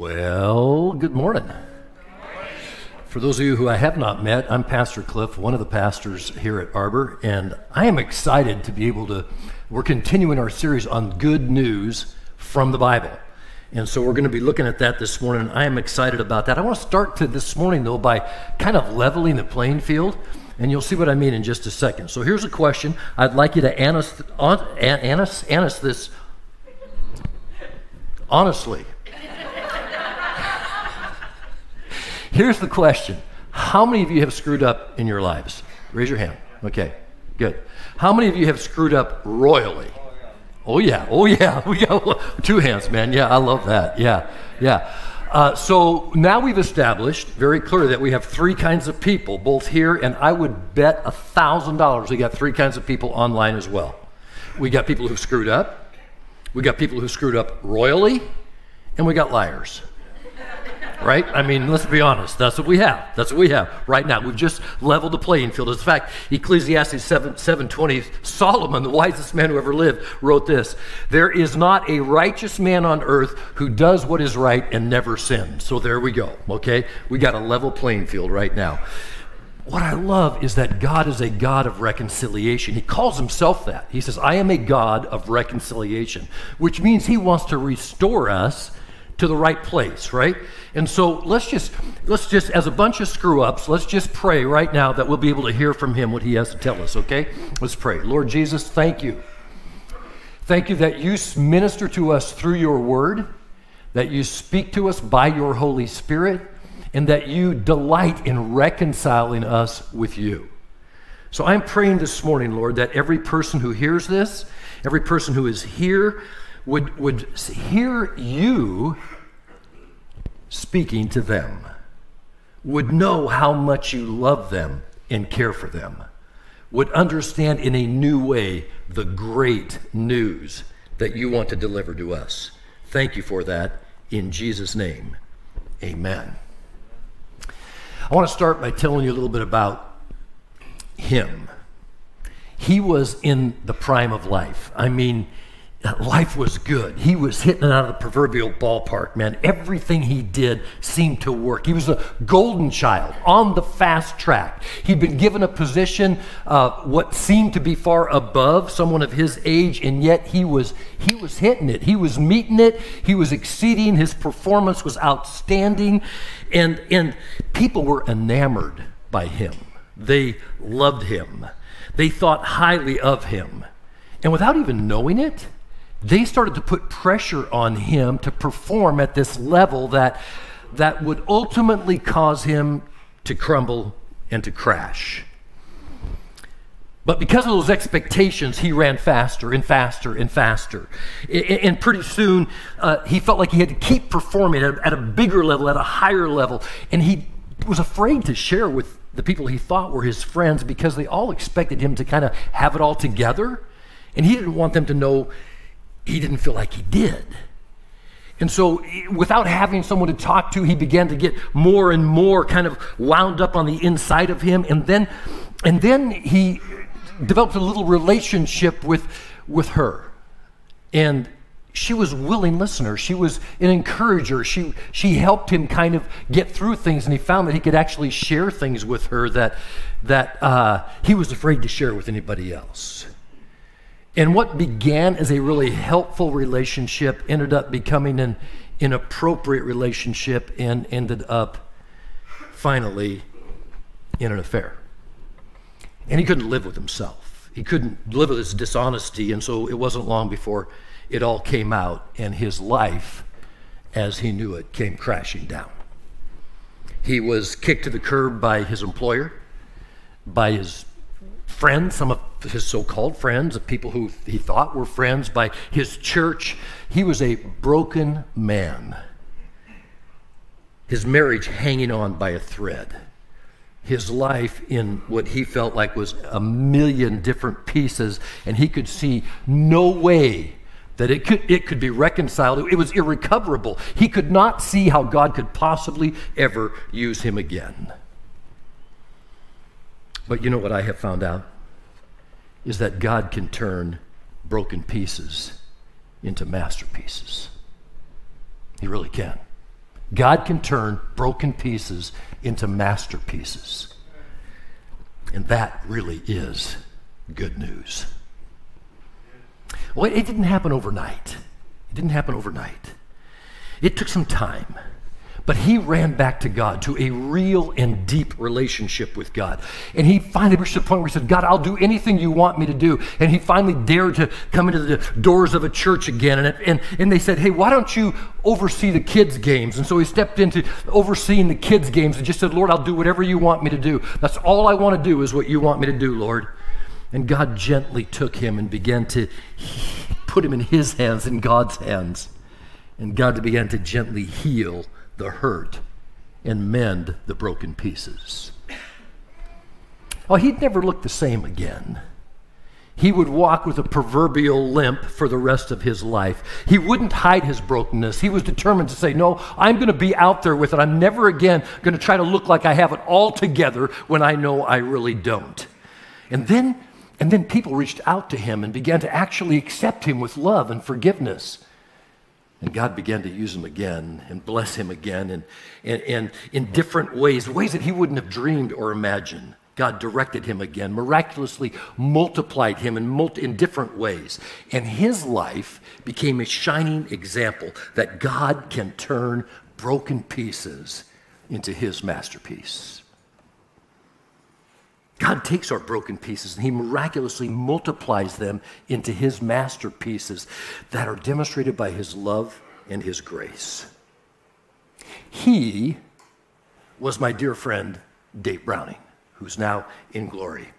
Well, good morning. For those of you who I have not met, I'm Pastor Cliff, one of the pastors here at Arbor, and I am excited to be able to. We're continuing our series on good news from the Bible. And so we're going to be looking at that this morning. I am excited about that. I want to start to this morning, though, by kind of leveling the playing field, and you'll see what I mean in just a second. So here's a question. I'd like you to anus, anus, anus this honestly. Here's the question How many of you have screwed up in your lives? Raise your hand. Okay, good. How many of you have screwed up royally? Oh, yeah. Oh, yeah. We got two hands, man. Yeah, I love that. Yeah, yeah. Uh, so now we've established very clearly that we have three kinds of people, both here and I would bet a thousand dollars we got three kinds of people online as well. We got people who screwed up, we got people who screwed up royally, and we got liars right? I mean, let's be honest. That's what we have. That's what we have right now. We've just leveled the playing field. As a fact, Ecclesiastes 7, 720, Solomon, the wisest man who ever lived, wrote this There is not a righteous man on earth who does what is right and never sins. So there we go, okay? We got a level playing field right now. What I love is that God is a God of reconciliation. He calls himself that. He says, I am a God of reconciliation, which means he wants to restore us to the right place, right? And so let's just let's just as a bunch of screw ups, let's just pray right now that we'll be able to hear from him what he has to tell us, okay? Let's pray. Lord Jesus, thank you. Thank you that you minister to us through your word, that you speak to us by your Holy Spirit, and that you delight in reconciling us with you. So I'm praying this morning, Lord, that every person who hears this, every person who is here, would, would hear you speaking to them, would know how much you love them and care for them, would understand in a new way the great news that you want to deliver to us. Thank you for that. In Jesus' name, amen. I want to start by telling you a little bit about him. He was in the prime of life. I mean, life was good. He was hitting it out of the proverbial ballpark, man. Everything he did seemed to work. He was a golden child on the fast track. He'd been given a position, uh, what seemed to be far above someone of his age, and yet he was he was hitting it. He was meeting it. He was exceeding. His performance was outstanding, and and people were enamored by him. They loved him. They thought highly of him, and without even knowing it they started to put pressure on him to perform at this level that, that would ultimately cause him to crumble and to crash. But because of those expectations, he ran faster and faster and faster. And pretty soon, uh, he felt like he had to keep performing at, at a bigger level, at a higher level. And he was afraid to share with the people he thought were his friends because they all expected him to kind of have it all together. And he didn't want them to know he didn't feel like he did. And so, without having someone to talk to, he began to get more and more kind of wound up on the inside of him. And then, and then he developed a little relationship with, with her. And she was a willing listener. She was an encourager. She, she helped him kind of get through things. And he found that he could actually share things with her that, that uh, he was afraid to share with anybody else. And what began as a really helpful relationship ended up becoming an inappropriate relationship and ended up finally in an affair. And he couldn't live with himself. He couldn't live with his dishonesty. And so it wasn't long before it all came out, and his life, as he knew it, came crashing down. He was kicked to the curb by his employer, by his friends, some of his so called friends, the people who he thought were friends, by his church. He was a broken man. His marriage hanging on by a thread. His life in what he felt like was a million different pieces, and he could see no way that it could, it could be reconciled. It was irrecoverable. He could not see how God could possibly ever use him again. But you know what I have found out? Is that God can turn broken pieces into masterpieces. He really can. God can turn broken pieces into masterpieces. And that really is good news. Well, it didn't happen overnight. It didn't happen overnight. It took some time. But he ran back to God, to a real and deep relationship with God. And he finally reached the point where he said, God, I'll do anything you want me to do. And he finally dared to come into the doors of a church again. And, and, and they said, Hey, why don't you oversee the kids' games? And so he stepped into overseeing the kids' games and just said, Lord, I'll do whatever you want me to do. That's all I want to do is what you want me to do, Lord. And God gently took him and began to put him in his hands, in God's hands. And God began to gently heal the hurt and mend the broken pieces. Oh, he'd never look the same again. He would walk with a proverbial limp for the rest of his life. He wouldn't hide his brokenness. He was determined to say, No, I'm going to be out there with it. I'm never again going to try to look like I have it all together when I know I really don't. And then, and then people reached out to him and began to actually accept him with love and forgiveness. And God began to use him again and bless him again and, and, and in different ways, ways that he wouldn't have dreamed or imagined. God directed him again, miraculously multiplied him in, multi, in different ways. And his life became a shining example that God can turn broken pieces into his masterpiece. God takes our broken pieces and He miraculously multiplies them into His masterpieces that are demonstrated by His love and His grace. He was my dear friend, Dave Browning, who's now in glory.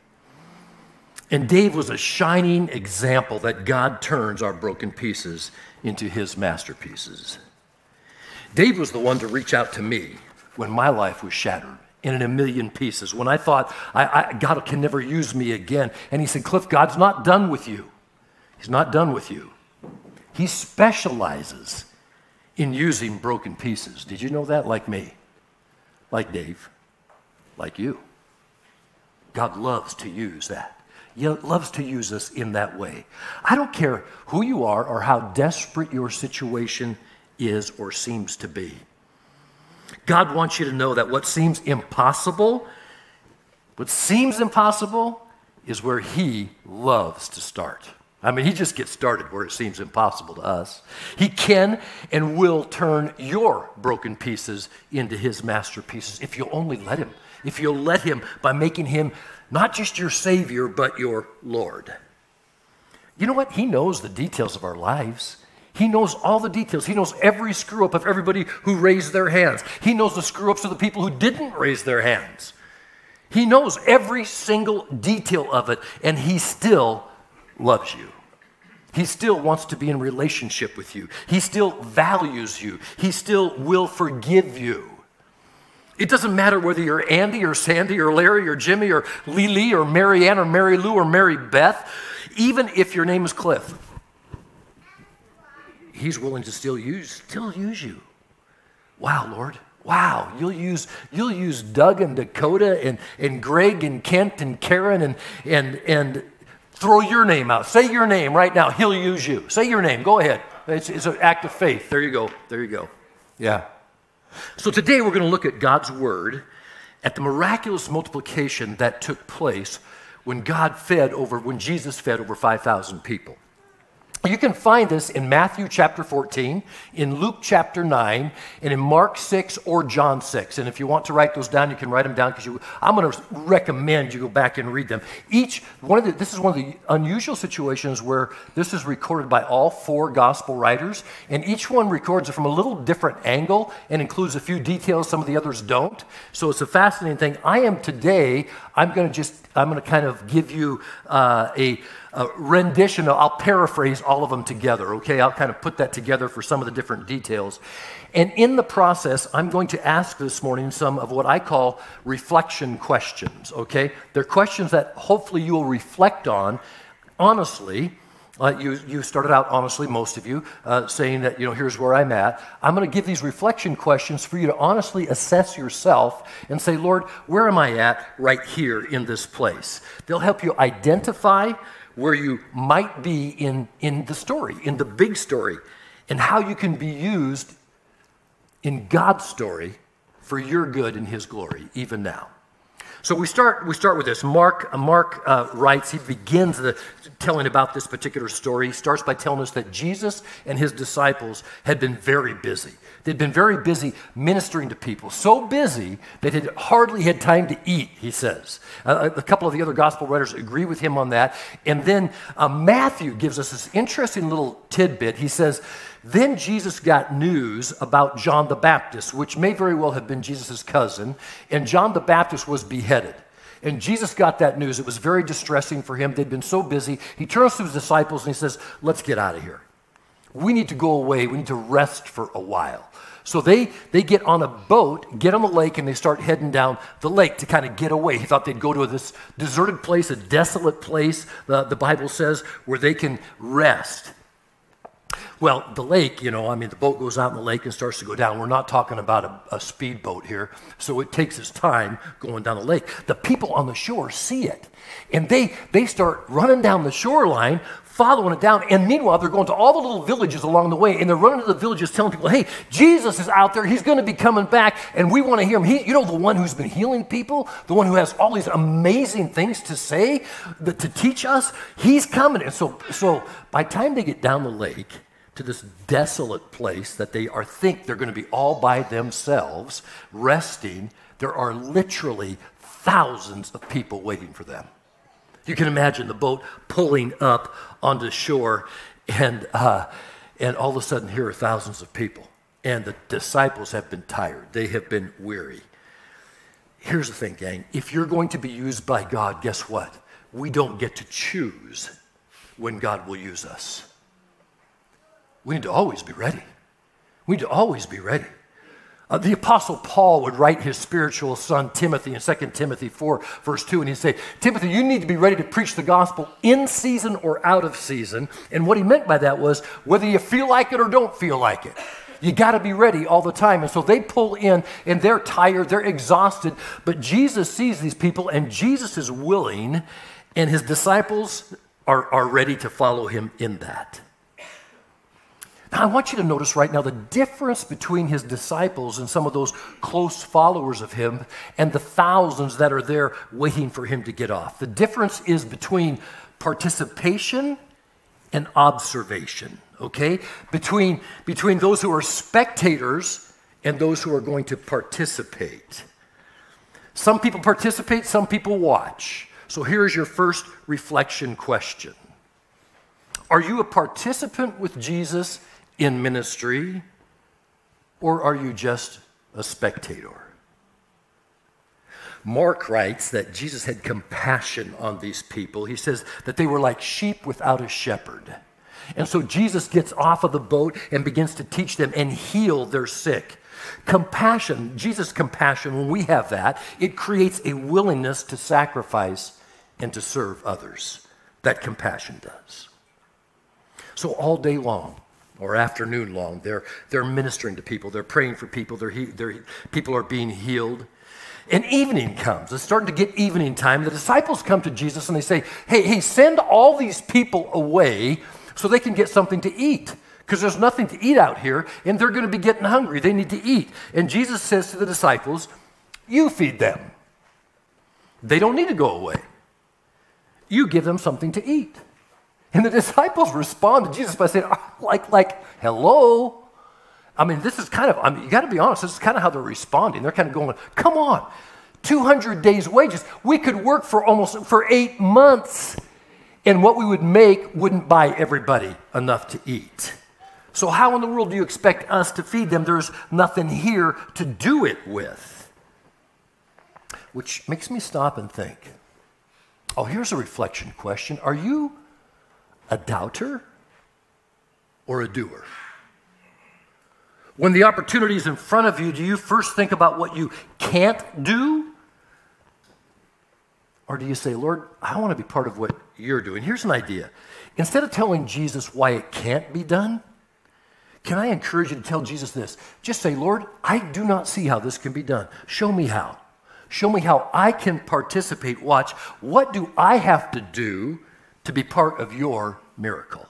And Dave was a shining example that God turns our broken pieces into His masterpieces. Dave was the one to reach out to me when my life was shattered in a million pieces. When I thought, I, I, God can never use me again. And he said, Cliff, God's not done with you. He's not done with you. He specializes in using broken pieces. Did you know that? Like me, like Dave, like you. God loves to use that. He loves to use us in that way. I don't care who you are or how desperate your situation is or seems to be. God wants you to know that what seems impossible, what seems impossible, is where He loves to start. I mean, He just gets started where it seems impossible to us. He can and will turn your broken pieces into His masterpieces if you'll only let Him. If you'll let Him by making Him not just your Savior, but your Lord. You know what? He knows the details of our lives. He knows all the details. He knows every screw up of everybody who raised their hands. He knows the screw ups of the people who didn't raise their hands. He knows every single detail of it, and He still loves you. He still wants to be in relationship with you. He still values you. He still will forgive you. It doesn't matter whether you're Andy or Sandy or Larry or Jimmy or Lily or Marianne or Mary Lou or Mary Beth, even if your name is Cliff he's willing to still use, still use you. Wow, Lord. Wow, you'll use, you'll use Doug and Dakota and, and Greg and Kent and Karen and, and, and throw your name out. Say your name right now. He'll use you. Say your name. Go ahead. It's, it's an act of faith. There you go. There you go. Yeah. So today we're going to look at God's word, at the miraculous multiplication that took place when God fed over, when Jesus fed over 5,000 people. You can find this in Matthew chapter 14, in Luke chapter 9, and in Mark 6 or John 6. And if you want to write those down, you can write them down because I'm going to recommend you go back and read them. Each one of the, this is one of the unusual situations where this is recorded by all four gospel writers, and each one records it from a little different angle and includes a few details some of the others don't. So it's a fascinating thing. I am today, I'm going to just, I'm going to kind of give you uh, a a rendition. I'll paraphrase all of them together, okay? I'll kind of put that together for some of the different details. And in the process, I'm going to ask this morning some of what I call reflection questions, okay? They're questions that hopefully you will reflect on honestly. Uh, you, you started out honestly, most of you, uh, saying that, you know, here's where I'm at. I'm going to give these reflection questions for you to honestly assess yourself and say, Lord, where am I at right here in this place? They'll help you identify where you might be in, in the story, in the big story, and how you can be used in God's story for your good and His glory, even now. So we start, we start with this. Mark, Mark uh, writes, he begins the, telling about this particular story. He starts by telling us that Jesus and his disciples had been very busy. They'd been very busy ministering to people, so busy that they hardly had time to eat, he says. Uh, a couple of the other gospel writers agree with him on that. And then uh, Matthew gives us this interesting little tidbit. He says, then Jesus got news about John the Baptist, which may very well have been Jesus' cousin, and John the Baptist was beheaded. And Jesus got that news. It was very distressing for him. They'd been so busy. He turns to his disciples and he says, Let's get out of here. We need to go away. We need to rest for a while. So they, they get on a boat, get on the lake, and they start heading down the lake to kind of get away. He thought they'd go to this deserted place, a desolate place, the, the Bible says, where they can rest. Well, the lake, you know, I mean, the boat goes out in the lake and starts to go down. We're not talking about a, a speedboat here, so it takes its time going down the lake. The people on the shore see it, and they, they start running down the shoreline, following it down. And meanwhile, they're going to all the little villages along the way, and they're running to the villages telling people, hey, Jesus is out there. He's going to be coming back, and we want to hear him. He, you know, the one who's been healing people, the one who has all these amazing things to say, to teach us, he's coming. And so, so by the time they get down the lake, to this desolate place that they are think they're going to be all by themselves resting there are literally thousands of people waiting for them you can imagine the boat pulling up onto shore and uh, and all of a sudden here are thousands of people and the disciples have been tired. They have been weary. Here's the thing gang. If you're going to be used by god guess what? We don't get to choose when god will use us. We need to always be ready. We need to always be ready. Uh, the Apostle Paul would write his spiritual son Timothy in 2 Timothy 4, verse 2, and he'd say, Timothy, you need to be ready to preach the gospel in season or out of season. And what he meant by that was whether you feel like it or don't feel like it. You got to be ready all the time. And so they pull in and they're tired, they're exhausted. But Jesus sees these people and Jesus is willing, and his disciples are, are ready to follow him in that. Now, I want you to notice right now the difference between his disciples and some of those close followers of him and the thousands that are there waiting for him to get off. The difference is between participation and observation, okay? Between, between those who are spectators and those who are going to participate. Some people participate, some people watch. So here's your first reflection question Are you a participant with Jesus? In ministry, or are you just a spectator? Mark writes that Jesus had compassion on these people. He says that they were like sheep without a shepherd. And so Jesus gets off of the boat and begins to teach them and heal their sick. Compassion, Jesus' compassion, when we have that, it creates a willingness to sacrifice and to serve others. That compassion does. So, all day long, or afternoon long. They're, they're ministering to people, they're praying for people, they're, he, they're, people are being healed. And evening comes. It's starting to get evening time. The disciples come to Jesus and they say, Hey, hey, send all these people away so they can get something to eat. Because there's nothing to eat out here, and they're going to be getting hungry. They need to eat. And Jesus says to the disciples, You feed them. They don't need to go away. You give them something to eat. And the disciples respond to Jesus by saying, ah, like, like, hello. I mean, this is kind of, I mean, you got to be honest, this is kind of how they're responding. They're kind of going, come on, 200 days' wages. We could work for almost, for eight months, and what we would make wouldn't buy everybody enough to eat. So, how in the world do you expect us to feed them? There's nothing here to do it with. Which makes me stop and think oh, here's a reflection question. Are you a doubter or a doer? When the opportunity is in front of you, do you first think about what you can't do? Or do you say, Lord, I want to be part of what you're doing? Here's an idea. Instead of telling Jesus why it can't be done, can I encourage you to tell Jesus this? Just say, Lord, I do not see how this can be done. Show me how. Show me how I can participate. Watch, what do I have to do to be part of your miracle?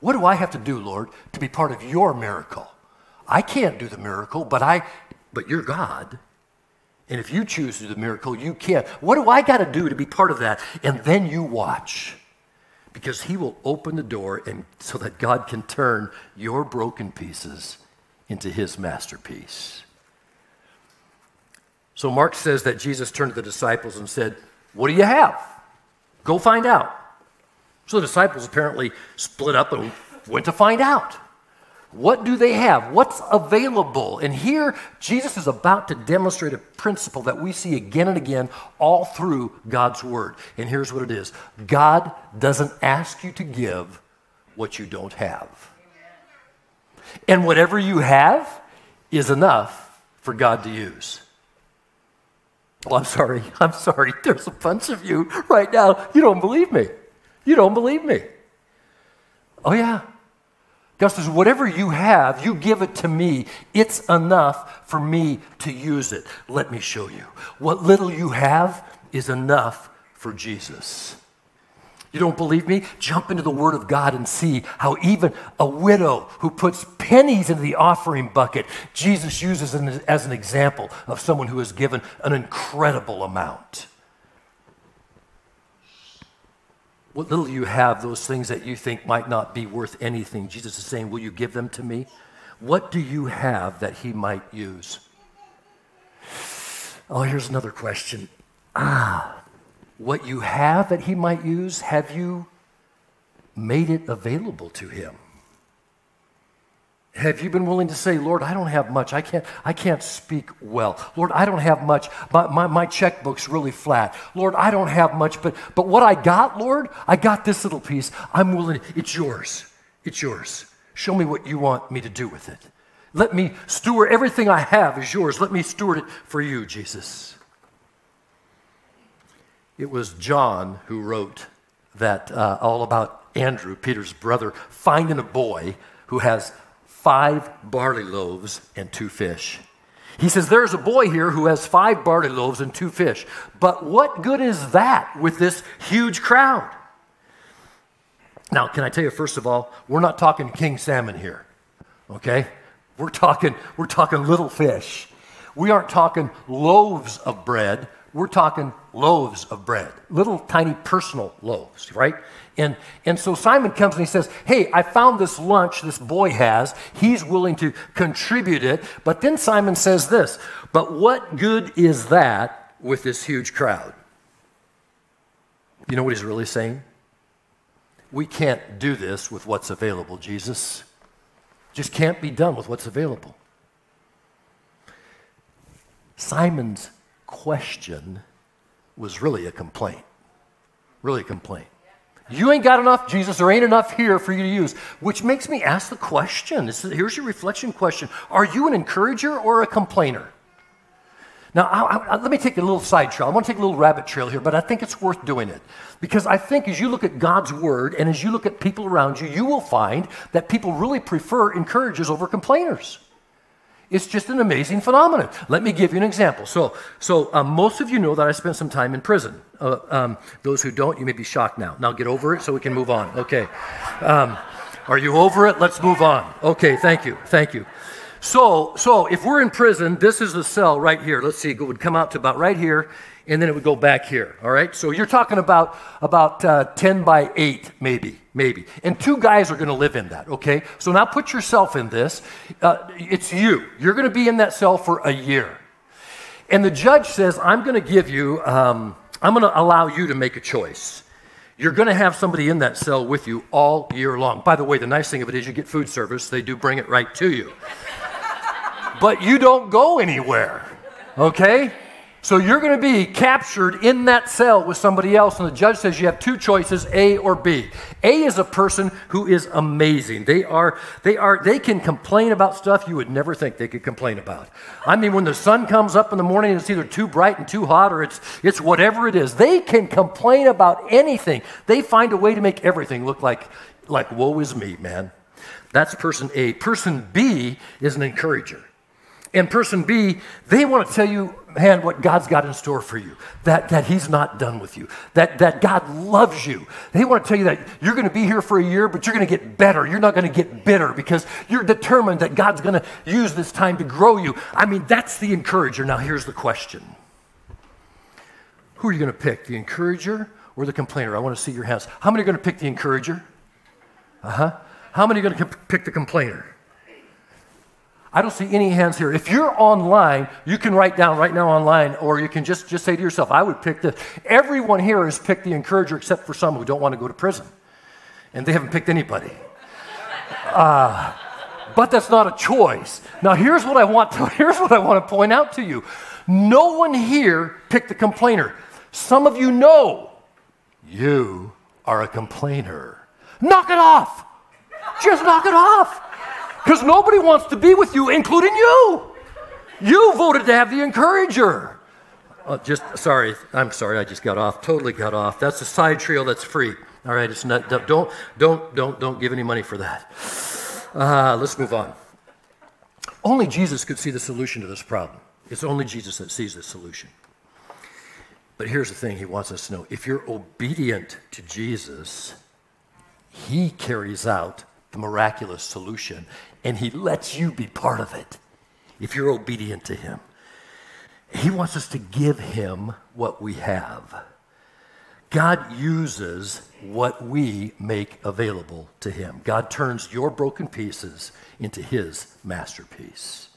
What do I have to do, Lord, to be part of your miracle? I can't do the miracle, but I but you're God. And if you choose to do the miracle, you can. What do I got to do to be part of that? And then you watch. Because he will open the door and so that God can turn your broken pieces into his masterpiece. So Mark says that Jesus turned to the disciples and said, What do you have? Go find out. So the disciples apparently split up and went to find out. What do they have? What's available? And here, Jesus is about to demonstrate a principle that we see again and again all through God's Word. And here's what it is God doesn't ask you to give what you don't have. And whatever you have is enough for God to use. Well, I'm sorry. I'm sorry. There's a bunch of you right now. You don't believe me. You don't believe me. Oh, yeah. God says, whatever you have, you give it to me. It's enough for me to use it. Let me show you. What little you have is enough for Jesus. You don't believe me? Jump into the Word of God and see how even a widow who puts pennies into the offering bucket, Jesus uses as an example of someone who has given an incredible amount. What little you have, those things that you think might not be worth anything, Jesus is saying, Will you give them to me? What do you have that He might use? Oh, here's another question. Ah, what you have that he might use, have you made it available to him? Have you been willing to say, Lord, I don't have much. I can't, I can't speak well. Lord, I don't have much. My, my, my checkbook's really flat. Lord, I don't have much, but, but what I got, Lord, I got this little piece. I'm willing. It's yours. It's yours. Show me what you want me to do with it. Let me steward everything I have is yours. Let me steward it for you, Jesus. It was John who wrote that uh, all about Andrew, Peter's brother, finding a boy who has five barley loaves and two fish. He says, There's a boy here who has five barley loaves and two fish. But what good is that with this huge crowd? Now, can I tell you, first of all, we're not talking king salmon here, okay? We're talking, we're talking little fish. We aren't talking loaves of bread. We're talking loaves of bread, little tiny personal loaves, right? And, and so Simon comes and he says, Hey, I found this lunch this boy has. He's willing to contribute it. But then Simon says this, But what good is that with this huge crowd? You know what he's really saying? We can't do this with what's available, Jesus. Just can't be done with what's available. Simon's question was really a complaint. Really a complaint. You ain't got enough, Jesus. There ain't enough here for you to use. Which makes me ask the question. Is, here's your reflection question Are you an encourager or a complainer? Now, I, I, let me take a little side trail. I want to take a little rabbit trail here, but I think it's worth doing it. Because I think as you look at God's word and as you look at people around you, you will find that people really prefer encouragers over complainers. It's just an amazing phenomenon. Let me give you an example. So, so um, most of you know that I spent some time in prison. Uh, um, those who don't, you may be shocked now. Now get over it so we can move on. Okay. Um, are you over it? Let's move on. Okay, thank you. Thank you. So, so if we're in prison, this is the cell right here. Let's see, it would come out to about right here, and then it would go back here. All right. So you're talking about about uh, 10 by 8, maybe maybe. And two guys are going to live in that, okay? So now put yourself in this. Uh, it's you. You're going to be in that cell for a year. And the judge says, I'm going to give you, um, I'm going to allow you to make a choice. You're going to have somebody in that cell with you all year long. By the way, the nice thing of it is you get food service, they do bring it right to you. but you don't go anywhere, okay? So you're going to be captured in that cell with somebody else, and the judge says you have two choices, A or B. A is a person who is amazing. They are, they are, they can complain about stuff you would never think they could complain about. I mean, when the sun comes up in the morning, it's either too bright and too hot, or it's it's whatever it is. They can complain about anything. They find a way to make everything look like like woe is me, man. That's person A. Person B is an encourager. And person B, they want to tell you man, what God's got in store for you, that, that He's not done with you, that, that God loves you. They want to tell you that you're going to be here for a year, but you're going to get better. You're not going to get bitter because you're determined that God's going to use this time to grow you. I mean, that's the encourager. Now, here's the question Who are you going to pick, the encourager or the complainer? I want to see your hands. How many are going to pick the encourager? Uh huh. How many are going to pick the complainer? I don't see any hands here. If you're online, you can write down right now online, or you can just, just say to yourself, I would pick this. Everyone here has picked the encourager except for some who don't want to go to prison. And they haven't picked anybody. Uh, but that's not a choice. Now here's what I want to, here's what I want to point out to you. No one here picked the complainer. Some of you know you are a complainer. Knock it off. Just knock it off. Because nobody wants to be with you, including you. You voted to have the encourager. Oh, just sorry, I'm sorry, I just got off. Totally got off. That's a side trail that's free. All right, it's not. Don't don't don't don't give any money for that. Uh, let's move on. Only Jesus could see the solution to this problem. It's only Jesus that sees the solution. But here's the thing He wants us to know: if you're obedient to Jesus, He carries out the miraculous solution, and He lets you be part of it if you're obedient to Him. He wants us to give Him what we have. God uses what we make available to Him. God turns your broken pieces into His masterpiece.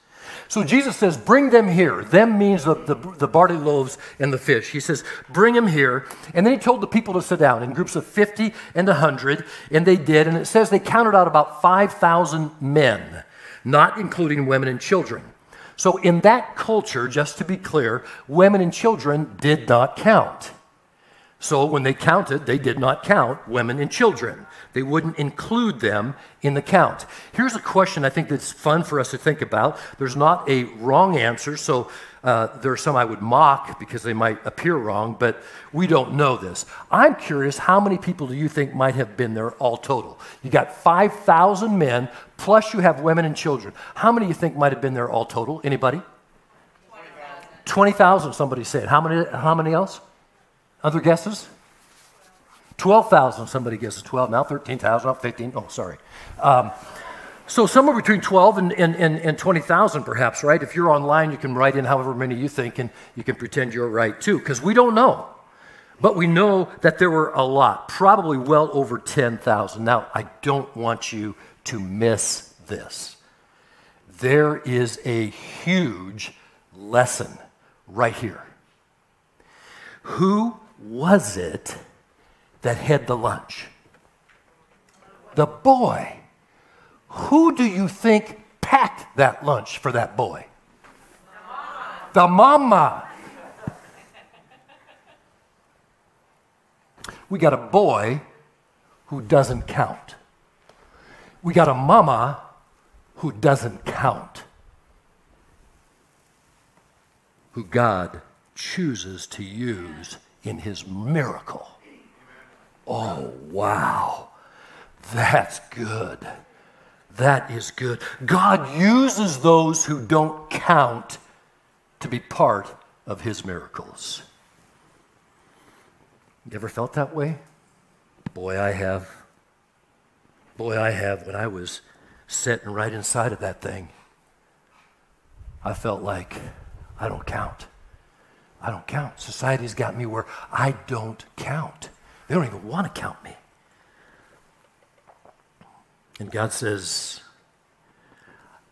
So Jesus says, Bring them here. Them means the, the, the, barley loaves and the fish. He says, Bring them here. And then he told the people to sit down in groups of 50 and 100, and they did. And it says they counted out about 5,000 men, not including women and children. So in that culture, just to be clear, women and children did not count. So when they counted, they did not count women and children. They wouldn't include them in the count. Here's a question I think that's fun for us to think about. There's not a wrong answer, so uh, there are some I would mock because they might appear wrong, but we don't know this. I'm curious, how many people do you think might have been there all total? You got 5,000 men, plus you have women and children. How many do you think might have been there all total? Anybody? 20,000, somebody said. How many, how many else? Other guesses? 12,000, somebody guesses 12, now 13,000, now 15, oh, sorry. Um, so somewhere between 12 and, and, and, and 20,000 perhaps, right? If you're online, you can write in however many you think and you can pretend you're right too, because we don't know. But we know that there were a lot, probably well over 10,000. Now, I don't want you to miss this. There is a huge lesson right here. Who was it that had the lunch? The boy. Who do you think packed that lunch for that boy? The mama. We got a boy who doesn't count. We got a mama who doesn't count. Who God chooses to use in his miracle. Oh, wow. That's good. That is good. God uses those who don't count to be part of his miracles. You ever felt that way? Boy, I have. Boy, I have. When I was sitting right inside of that thing, I felt like I don't count. I don't count. Society's got me where I don't count. They don't even want to count me. And God says,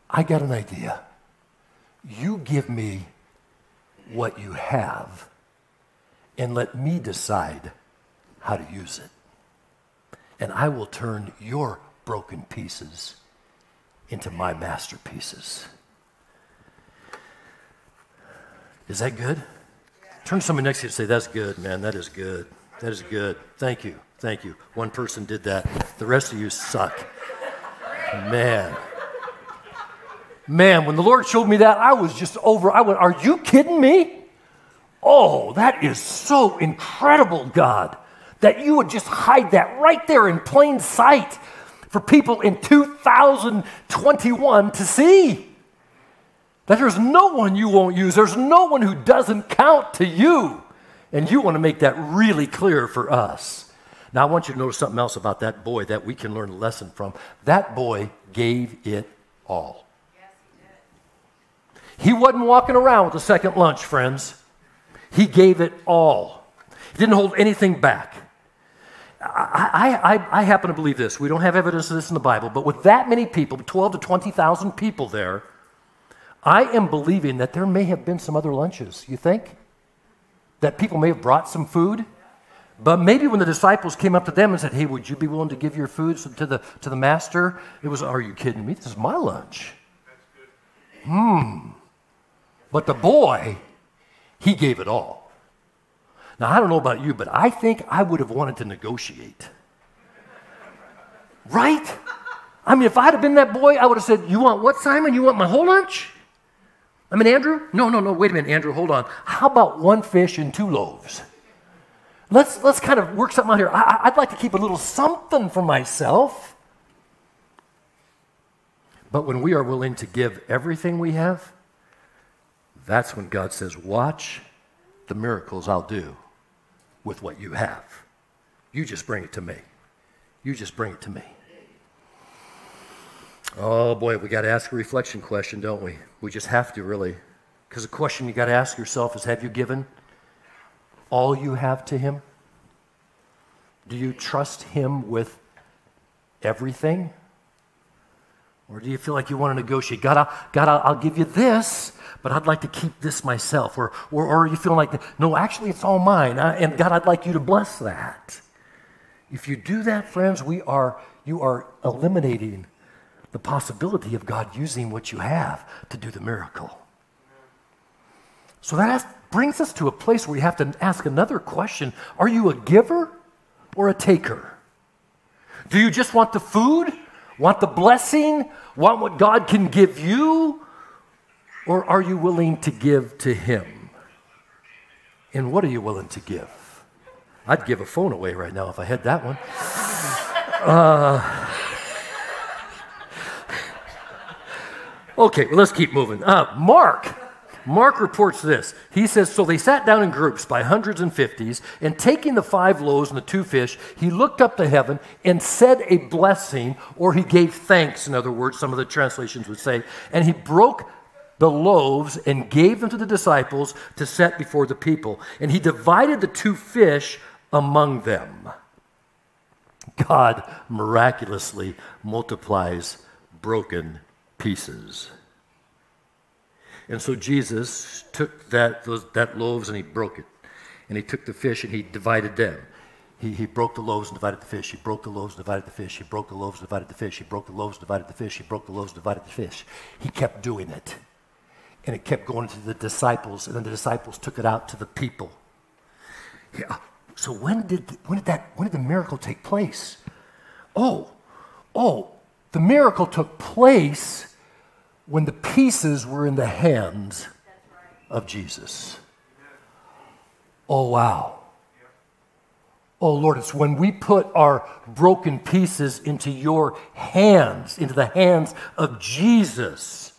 I got an idea. You give me what you have and let me decide how to use it. And I will turn your broken pieces into my masterpieces. Is that good? Turn to somebody next to you and say, That's good, man. That is good. That is good. Thank you. Thank you. One person did that. The rest of you suck. Man. Man, when the Lord showed me that, I was just over. I went, Are you kidding me? Oh, that is so incredible, God, that you would just hide that right there in plain sight for people in 2021 to see. That there's no one you won't use. There's no one who doesn't count to you. And you want to make that really clear for us. Now, I want you to notice something else about that boy that we can learn a lesson from. That boy gave it all. He, he wasn't walking around with a second lunch, friends. He gave it all. He didn't hold anything back. I, I, I, happen to believe this. We don't have evidence of this in the Bible, but with that many people, 12 to 20,000 people there, I am believing that there may have been some other lunches. You think? That people may have brought some food? But maybe when the disciples came up to them and said, Hey, would you be willing to give your food to the, to the master? It was, Are you kidding me? This is my lunch. Hmm. But the boy, he gave it all. Now, I don't know about you, but I think I would have wanted to negotiate. Right? I mean, if I'd have been that boy, I would have said, You want what, Simon? You want my whole lunch? I mean, Andrew? No, no, no, wait a minute, Andrew, hold on. How about one fish and two loaves? Let's, let's kind of work something out here. I, I'd like to keep a little something for myself. But when we are willing to give everything we have, that's when God says, Watch the miracles I'll do with what you have. You just bring it to me. You just bring it to me. Oh boy, we got to ask a reflection question, don't we? We just have to, really. Because the question you got to ask yourself is Have you given all you have to Him? Do you trust Him with everything? Or do you feel like you want to negotiate? God, I'll, God, I'll, I'll give you this, but I'd like to keep this myself. Or, or, or you feel like, no, actually, it's all mine. I, and God, I'd like you to bless that. If you do that, friends, we are, you are eliminating the possibility of God using what you have to do the miracle. So that brings us to a place where we have to ask another question Are you a giver or a taker? Do you just want the food, want the blessing, want what God can give you? Or are you willing to give to Him? And what are you willing to give? I'd give a phone away right now if I had that one. Uh, okay, well, let's keep moving. Uh, Mark Mark reports this. He says, So they sat down in groups by hundreds and fifties, and taking the five loaves and the two fish, he looked up to heaven and said a blessing, or he gave thanks, in other words, some of the translations would say, and he broke the loaves and gave them to the disciples to set before the people. And he divided the two fish among them. God miraculously multiplies broken pieces. And so Jesus took that, those, that loaves and he broke it. And he took the fish and he divided them. He, he broke the loaves and divided the fish. He broke the loaves and divided the fish. He broke the loaves and divided the fish. He broke the loaves and divided the fish. He broke the loaves and divided the fish. He kept doing it. And it kept going to the disciples, and then the disciples took it out to the people. Yeah. So when did, when did that when did the miracle take place? Oh, oh, the miracle took place when the pieces were in the hands of Jesus. Oh, wow. Oh, Lord, it's when we put our broken pieces into your hands, into the hands of Jesus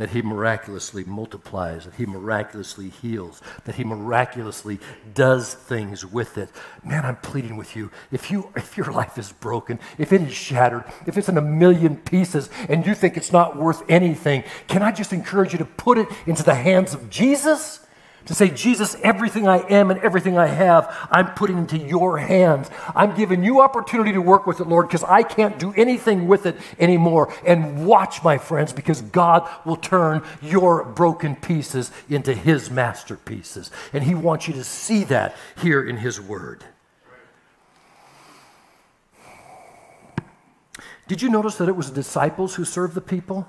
that he miraculously multiplies, that he miraculously heals, that he miraculously does things with it. Man, I'm pleading with you. If you if your life is broken, if it is shattered, if it's in a million pieces and you think it's not worth anything, can I just encourage you to put it into the hands of Jesus? To say, Jesus, everything I am and everything I have, I'm putting into your hands. I'm giving you opportunity to work with it, Lord, because I can't do anything with it anymore. And watch, my friends, because God will turn your broken pieces into his masterpieces. And he wants you to see that here in his word. Did you notice that it was the disciples who served the people?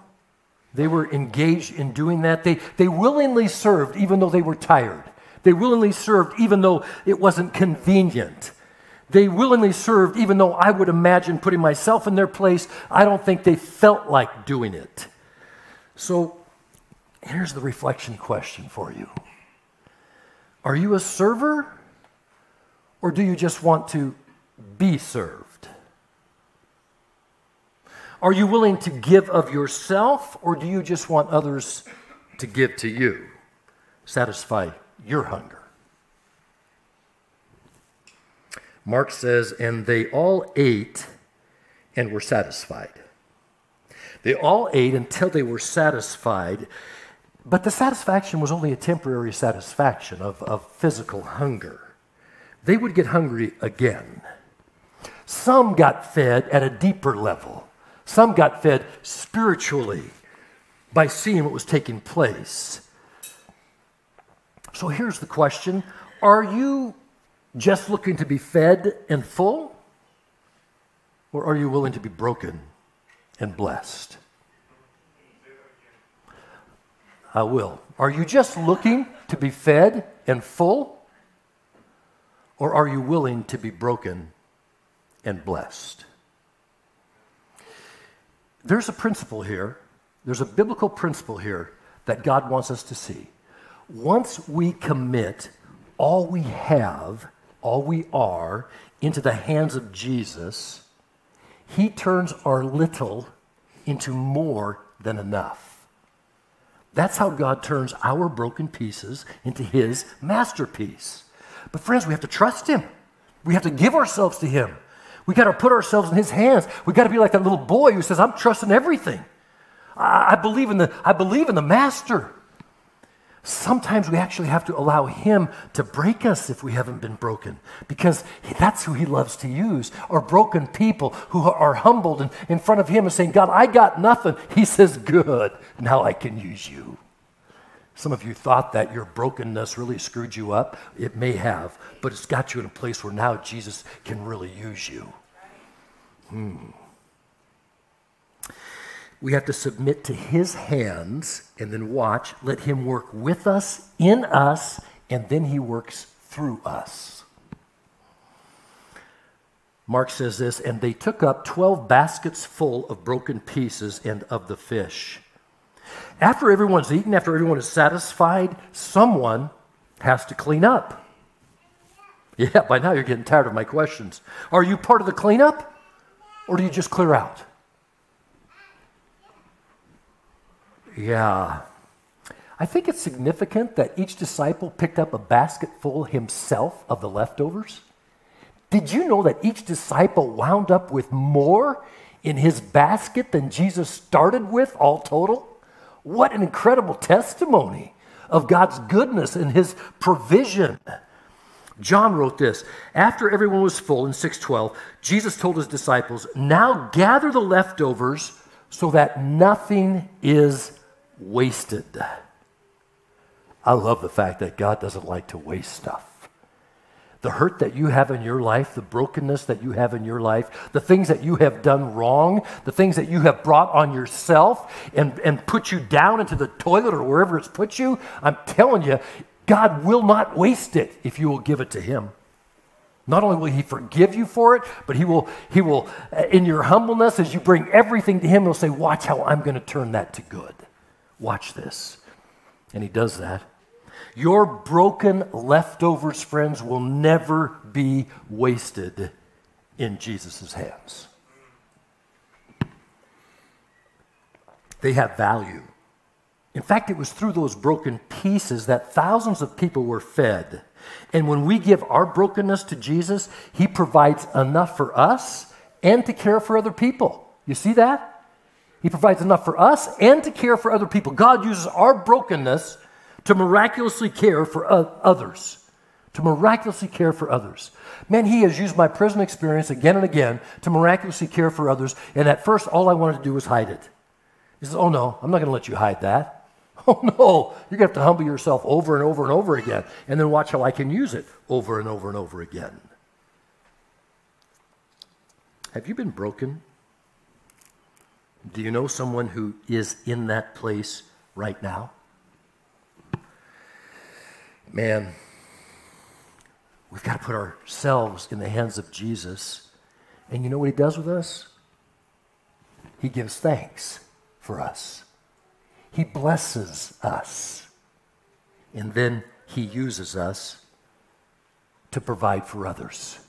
They were engaged in doing that. They, they willingly served even though they were tired. They willingly served even though it wasn't convenient. They willingly served even though I would imagine putting myself in their place, I don't think they felt like doing it. So here's the reflection question for you Are you a server or do you just want to be served? Are you willing to give of yourself, or do you just want others to give to you? Satisfy your hunger. Mark says, and they all ate and were satisfied. They all ate until they were satisfied, but the satisfaction was only a temporary satisfaction of, of physical hunger. They would get hungry again. Some got fed at a deeper level, some got fed spiritually by seeing what was taking place. So here's the question Are you just looking to be fed and full? Or are you willing to be broken and blessed? I will. Are you just looking to be fed and full? Or are you willing to be broken and blessed? There's a principle here, there's a biblical principle here that God wants us to see. Once we commit all we have, all we are, into the hands of Jesus, He turns our little into more than enough. That's how God turns our broken pieces into His masterpiece. But, friends, we have to trust Him. We have to give ourselves to Him. We got to put ourselves in His hands. We got to be like that little boy who says, "I'm trusting everything. I, I believe in the. I believe in the Master." Sometimes we actually have to allow Him to break us if we haven't been broken, because that's who He loves to use. Are broken people who are humbled and in front of Him and saying, God, I got nothing. He says, Good, now I can use you. Some of you thought that your brokenness really screwed you up. It may have, but it's got you in a place where now Jesus can really use you. Hmm. We have to submit to his hands and then watch, let him work with us, in us, and then he works through us. Mark says this, and they took up 12 baskets full of broken pieces and of the fish. After everyone's eaten, after everyone is satisfied, someone has to clean up. Yeah, by now you're getting tired of my questions. Are you part of the cleanup or do you just clear out? Yeah. I think it's significant that each disciple picked up a basket full himself of the leftovers. Did you know that each disciple wound up with more in his basket than Jesus started with, all total? What an incredible testimony of God's goodness and his provision. John wrote this After everyone was full in 612, Jesus told his disciples, Now gather the leftovers so that nothing is wasted. I love the fact that God doesn't like to waste stuff. The hurt that you have in your life, the brokenness that you have in your life, the things that you have done wrong, the things that you have brought on yourself and, and put you down into the toilet or wherever it's put you, I'm telling you, God will not waste it if you will give it to Him. Not only will He forgive you for it, but He will, he will uh, in your humbleness, as you bring everything to Him, He'll say, Watch how I'm going to turn that to good. Watch this. And he does that. Your broken leftovers, friends, will never be wasted in Jesus' hands. They have value. In fact, it was through those broken pieces that thousands of people were fed. And when we give our brokenness to Jesus, He provides enough for us and to care for other people. You see that? He provides enough for us and to care for other people. God uses our brokenness to miraculously care for others. To miraculously care for others. Man, He has used my prison experience again and again to miraculously care for others. And at first, all I wanted to do was hide it. He says, Oh, no, I'm not going to let you hide that. Oh, no, you're going to have to humble yourself over and over and over again. And then watch how I can use it over and over and over again. Have you been broken? Do you know someone who is in that place right now? Man, we've got to put ourselves in the hands of Jesus. And you know what he does with us? He gives thanks for us. He blesses us. And then he uses us to provide for others.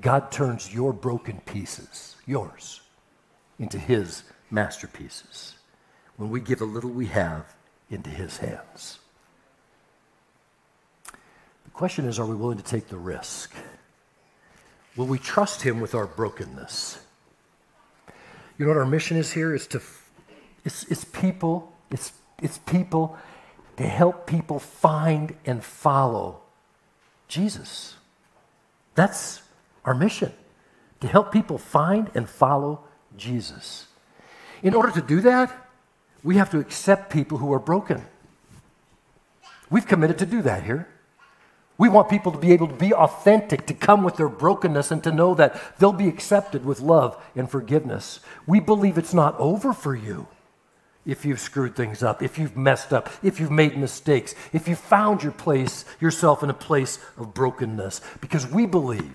God turns your broken pieces, yours, into His masterpieces. When we give a little we have into His hands. Question is are we willing to take the risk? Will we trust Him with our brokenness? You know what our mission is here? Is to, it's, it's people, it's, it's people to help people find and follow Jesus. That's our mission, to help people find and follow Jesus. In order to do that, we have to accept people who are broken. We've committed to do that here. We want people to be able to be authentic, to come with their brokenness, and to know that they'll be accepted with love and forgiveness. We believe it's not over for you if you've screwed things up, if you've messed up, if you've made mistakes, if you found your place, yourself in a place of brokenness. Because we believe,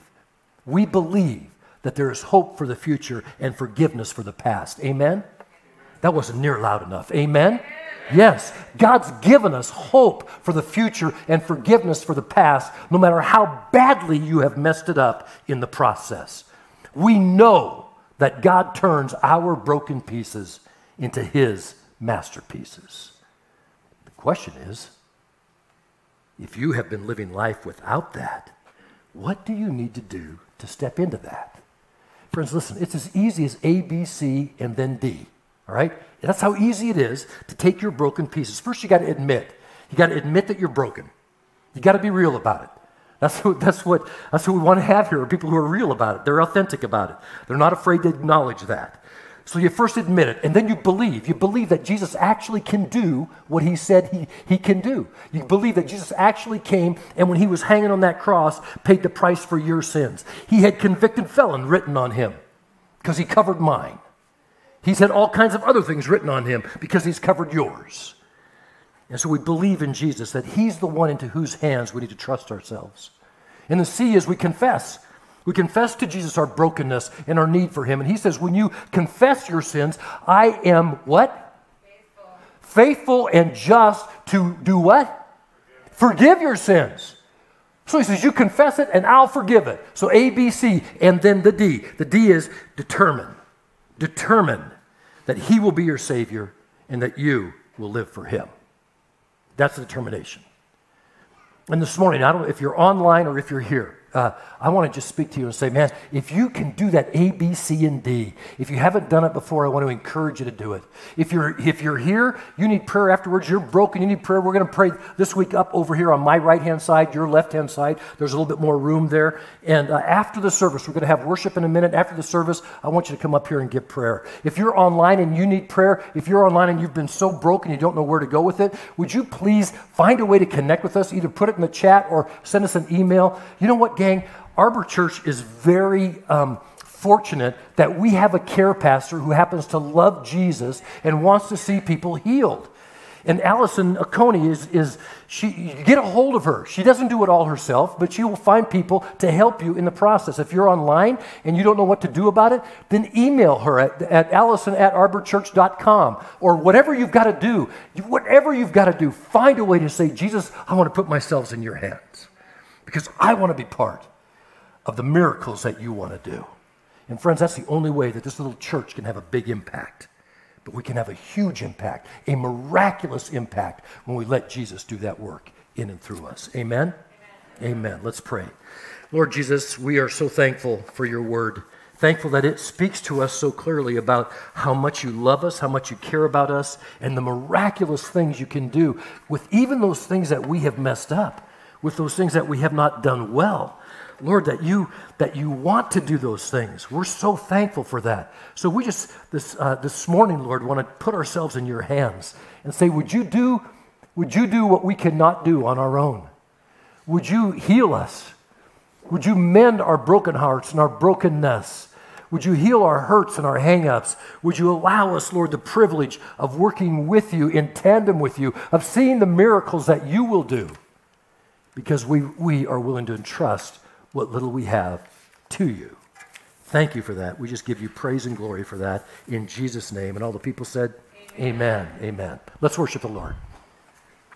we believe that there is hope for the future and forgiveness for the past. Amen? That wasn't near loud enough. Amen? Yes, God's given us hope for the future and forgiveness for the past, no matter how badly you have messed it up in the process. We know that God turns our broken pieces into His masterpieces. The question is if you have been living life without that, what do you need to do to step into that? Friends, listen, it's as easy as A, B, C, and then D. All right? That's how easy it is to take your broken pieces. First, you got to admit. You got to admit that you're broken. You got to be real about it. That's what, that's, what, that's what we want to have here are people who are real about it. They're authentic about it. They're not afraid to acknowledge that. So you first admit it, and then you believe. You believe that Jesus actually can do what he said he, he can do. You believe that Jesus actually came, and when he was hanging on that cross, paid the price for your sins. He had convicted felon written on him because he covered mine. He's had all kinds of other things written on him because he's covered yours. And so we believe in Jesus that he's the one into whose hands we need to trust ourselves. And the C is we confess. We confess to Jesus our brokenness and our need for him. And he says, when you confess your sins, I am what? Faithful, and just to do what? Forgive your sins. So he says, You confess it and I'll forgive it. So A, B, C, and then the D. The D is determine. Determine that he will be your Savior and that you will live for him. That's the determination. And this morning, I don't know if you're online or if you're here uh, I want to just speak to you and say, man, if you can do that A, B, C, and D, if you haven't done it before, I want to encourage you to do it. If you're if you're here, you need prayer afterwards. You're broken. You need prayer. We're going to pray this week up over here on my right hand side, your left hand side. There's a little bit more room there. And uh, after the service, we're going to have worship in a minute. After the service, I want you to come up here and give prayer. If you're online and you need prayer, if you're online and you've been so broken you don't know where to go with it, would you please find a way to connect with us? Either put it in the chat or send us an email. You know what? Gang, Arbor Church is very um, fortunate that we have a care pastor who happens to love Jesus and wants to see people healed. And Allison Oconee is, is she, get a hold of her. She doesn't do it all herself, but she will find people to help you in the process. If you're online and you don't know what to do about it, then email her at, at allison at arborchurch.com or whatever you've got to do. Whatever you've got to do, find a way to say, Jesus, I want to put myself in your hands because I want to be part of the miracles that you want to do. And friends, that's the only way that this little church can have a big impact. But we can have a huge impact, a miraculous impact when we let Jesus do that work in and through us. Amen? Amen. Amen. Let's pray. Lord Jesus, we are so thankful for your word. Thankful that it speaks to us so clearly about how much you love us, how much you care about us, and the miraculous things you can do with even those things that we have messed up with those things that we have not done well. Lord, that you that you want to do those things. We're so thankful for that. So we just this uh, this morning, Lord, want to put ourselves in your hands and say, would you do would you do what we cannot do on our own? Would you heal us? Would you mend our broken hearts and our brokenness? Would you heal our hurts and our hangups? Would you allow us, Lord, the privilege of working with you, in tandem with you, of seeing the miracles that you will do? Because we, we are willing to entrust what little we have to you. Thank you for that. We just give you praise and glory for that in Jesus' name. And all the people said, Amen. Amen. Amen. Let's worship the Lord.